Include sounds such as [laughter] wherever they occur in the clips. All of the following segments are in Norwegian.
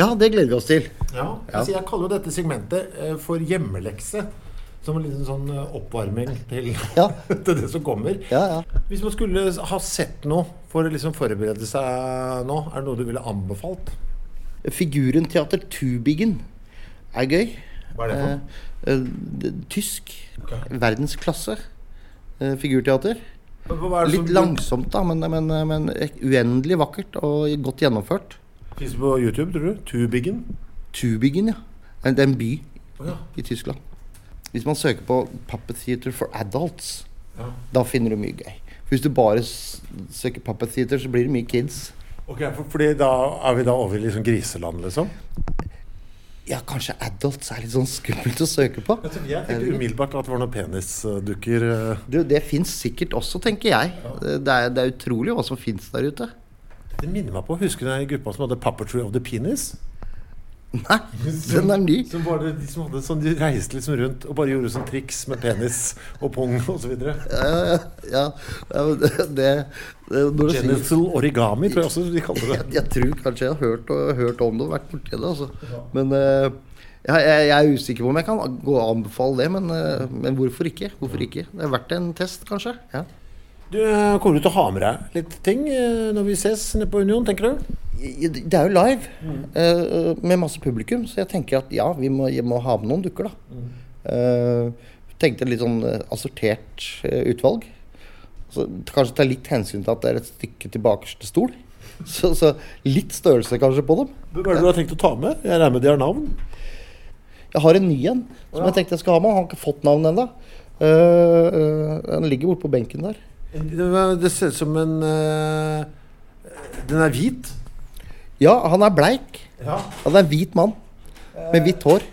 Ja, det gleder vi oss til. Ja. Altså, jeg kaller jo dette segmentet eh, for hjemmelekse. Som en liten sånn eh, oppvarming til, Ja. [laughs] til det som kommer. Ja, ja. Hvis man skulle ha sett noe for å liksom forberede seg nå, er det noe du ville anbefalt? Figuren Teater Tubingen er gøy. Hva er det for noe? Eh, tysk. Okay. Verdensklasse. Eh, figurteater. Er Litt langsomt, da, men, men, men uendelig vakkert og godt gjennomført. Finnes det på YouTube, tror du? Tubingen? Tubingen, ja. Det er en by ja. i Tyskland. Hvis man søker på 'Puppet Theater for Adults', Ja. da finner du mye gøy. For Hvis du bare søker 'Puppet Theater', så blir det mye kids. Ok, for, fordi da er vi da over i liksom griseland, liksom? Ja, kanskje adults er litt sånn skummelt å søke på. Altså, jeg tenkte umiddelbart at det var noen penisdukker. eh. Du, det fins sikkert også, tenker jeg. Det er, det er utrolig hva som fins der ute. Det minner meg på Husker du den gruppa som hadde 'Puppetry of the Penis'? Nei, den er ny. Som bare, de som hadde sånn, de reiste liksom rundt og bare gjorde sånn triks med penis og pung osv. Ja, ja, ja. ja det, det, når sier, Genital origami, tror jeg også de kalte det. jeg, jeg tror kanskje jeg har hørt, og, hørt om det og vært borti det. Altså. Men uh, jeg, jeg, jeg er usikker på om jeg kan gå og anbefale det. Men, uh, men hvorfor ikke? Hvorfor ikke? Det er verdt en test, kanskje. Ja. Du, eh, Kommer du til å ha med deg litt ting eh, når vi ses nede på Union, tenker du? Det er jo live mm. med masse publikum, så jeg tenker at ja, vi må, må ha med noen dukker, da. Mm. tenkte litt sånn assortert utvalg. Så kanskje ta litt hensyn til at det er et stykke til bakerste stol. [laughs] Så, så litt størrelse kanskje på dem. Hva er det du har tenkt å ta med? Jeg regner med de har navn? Jeg har en ny en som jeg tenkte jeg skal ha med. Han har ikke fått navn ennå. den ligger borte på benken der. Det ser ut som en eh, Den er hvit. Ja, han er bleik. Ja. Han er en hvit mann med hvitt hår.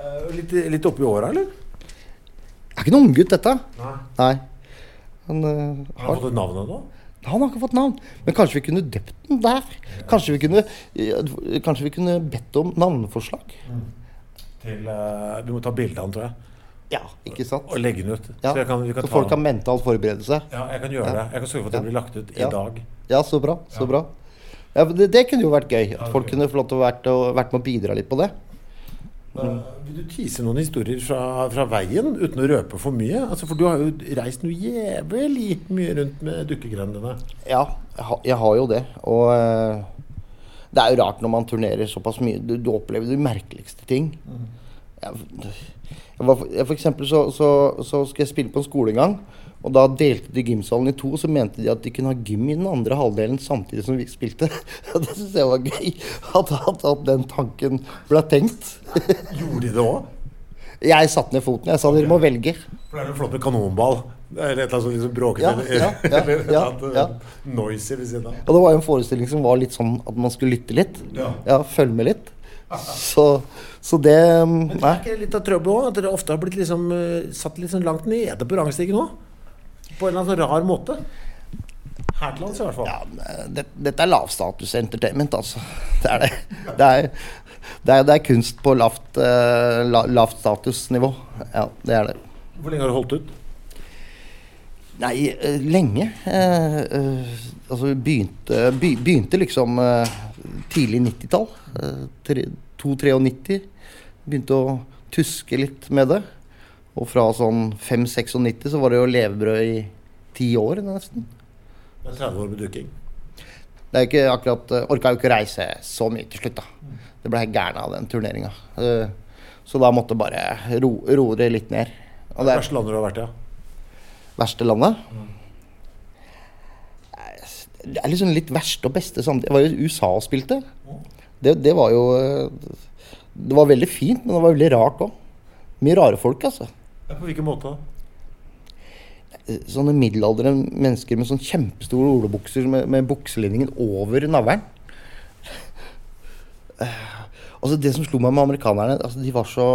Eh, Litt, litt oppi åra, eller? Det er ikke noen unggutt, dette. Nei. Nei. Han, uh, Har han fått et navn ennå? Han har ikke fått navn, men kanskje vi kunne døpt den der? Kanskje vi kunne, eh, kanskje vi kunne bedt om navneforslag? Til uh, Vi må ta bilde av den, tror jeg. Ja, ikke sant? Og legge den ut. Ja. Så, jeg kan, vi kan Så ta folk kan mentalt forberede seg? Ja, jeg kan gjøre det. Jeg kan sørge for at det Ja. blir lagt ut i Ja. dag. Ja, så bra. Så bra. Ja, det, det kunne jo vært gøy. At folk kunne få lov til å vært, og vært med å bidra litt på det. Eh, Vil du tise noen historier fra, fra veien uten å røpe for mye? Altså, for du har jo reist noe jævlig mye rundt med dukkegrendene. Ja, jeg har, jeg har jo det. Og uh, det er jo rart når man turnerer såpass mye. Du, du opplever de merkeligste ting. Jeg var, for- jeg, for eksempel så, så, så skulle jeg spille på en skole en gang. Og da delte de gymsalen i to, og så mente de at de kunne ha gym i den andre halvdelen samtidig som vi spilte. [laughs] Det syns jeg var gøy. At, at, at den tanken ble tenkt. [laughs] Gjorde de det òg? Jeg satte ned foten. Jeg sa dere må velge. For det er jo flott med kanonball. Eller et eller annet sånt liksom bråkete. Ja, ja, [laughs] ja, ja. eh, noisy ved siden av. Og det var jo en forestilling som var litt sånn at man skulle lytte litt. Ja. følge med litt. Så, så det Men det er ikke litt av trøbbel òg? At dere ofte har blitt liksom, eh, satt litt sånn langt nede på rangstigen òg? På en eller annen sånn rar måte? Her til lands i hvert fall. Ja, det, dette er lavstatus entertainment, altså. Det er det. Det er, det er, det er kunst på lavt, eh, la, lavt statusnivå. Ja, det er det. Hvor lenge har du holdt ut? Nei, eh, lenge. Eh, eh, altså begynte, begynte liksom eh, tidlig 90-tall. Eh, tre- 2-93. Begynte å tuske litt med det. Og fra sånn 5-96 så var det jo levebrød i ti år nesten. Det er 30 år med dukking. Det er ikke akkurat uh, Orka jo ikke reise så mye til slutt, da. Det ble gæren av den turneringa. Uh, så da måtte bare ro, det litt ned. Og det er verste landet du har vært i? Ja. Verste landet? Det er liksom litt verste og beste samtidig. Jeg var i USA og spilte. Det, det, var jo Det var veldig fint, men det var veldig rart òg. Mye rare folk, altså. Ja, på hvilken måte? Sånne middelaldrende mennesker med sånn kjempestore olebukser med, med bukselinningen over navlen. Altså Det som slo meg med amerikanerne, altså de var så,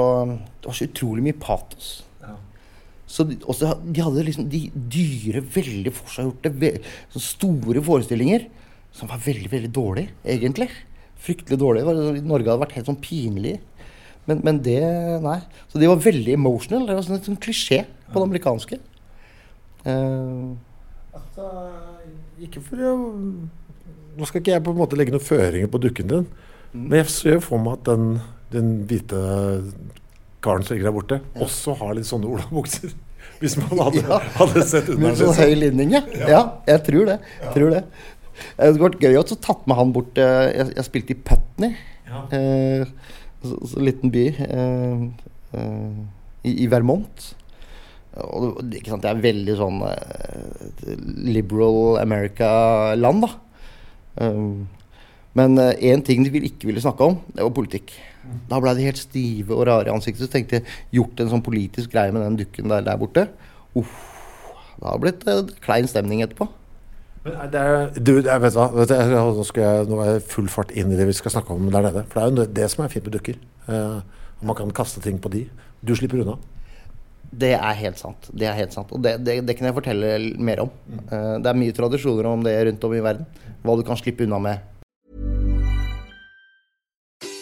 det var så utrolig mye patos. Så de, også, de hadde liksom de dyre, veldig forseggjorte, sånn store forestillinger som var veldig, veldig dårlige, egentlig. Fryktelig dårlige. Norge hadde vært helt sånn pinlig. Men, men, det Nei. Så de var veldig emotional. Det var sånn, sånn klisjé på det amerikanske. Uh, altså, ikke for å Nå skal ikke jeg på en måte legge noen føringer på dukken din, men jeg ser for meg at den, den hvite karen som ligger der borte, ja. også har litt sånne olabukser. [laughs] Hvis man hadde, ja. hadde sett unna Med sånn høy linning, ja. ja. Jeg tror det. Jeg tror det. Det hadde vært gøy å tatt med han bort eh, Jeg, jeg spilte i Putney. Eh, så, så, liten by eh, eh, i, i, Vermont. Og det, det, er veldig sånn eh, liberal America-land, da. Um, men én ting de ikke ville snakke om, det var politikk. Da ble de helt stive og rare i ansiktet. Så tenkte jeg gjort en sånn politisk greie med den dukken der, der borte. Uff, det har blitt en klein stemning etterpå. Men det er, du, jeg vet hva, vet du, nå, skal jeg, nå er jeg full fart inn i det vi skal snakke om der nede. For det er jo det som er fint med dukker. Eh, man kan kaste ting på de. Du slipper unna. Det er helt sant. Det er helt sant. Og det, det, det kan jeg fortelle mer om. Mm. Eh, det er mye tradisjoner om det rundt om i verden. Hva du kan slippe unna med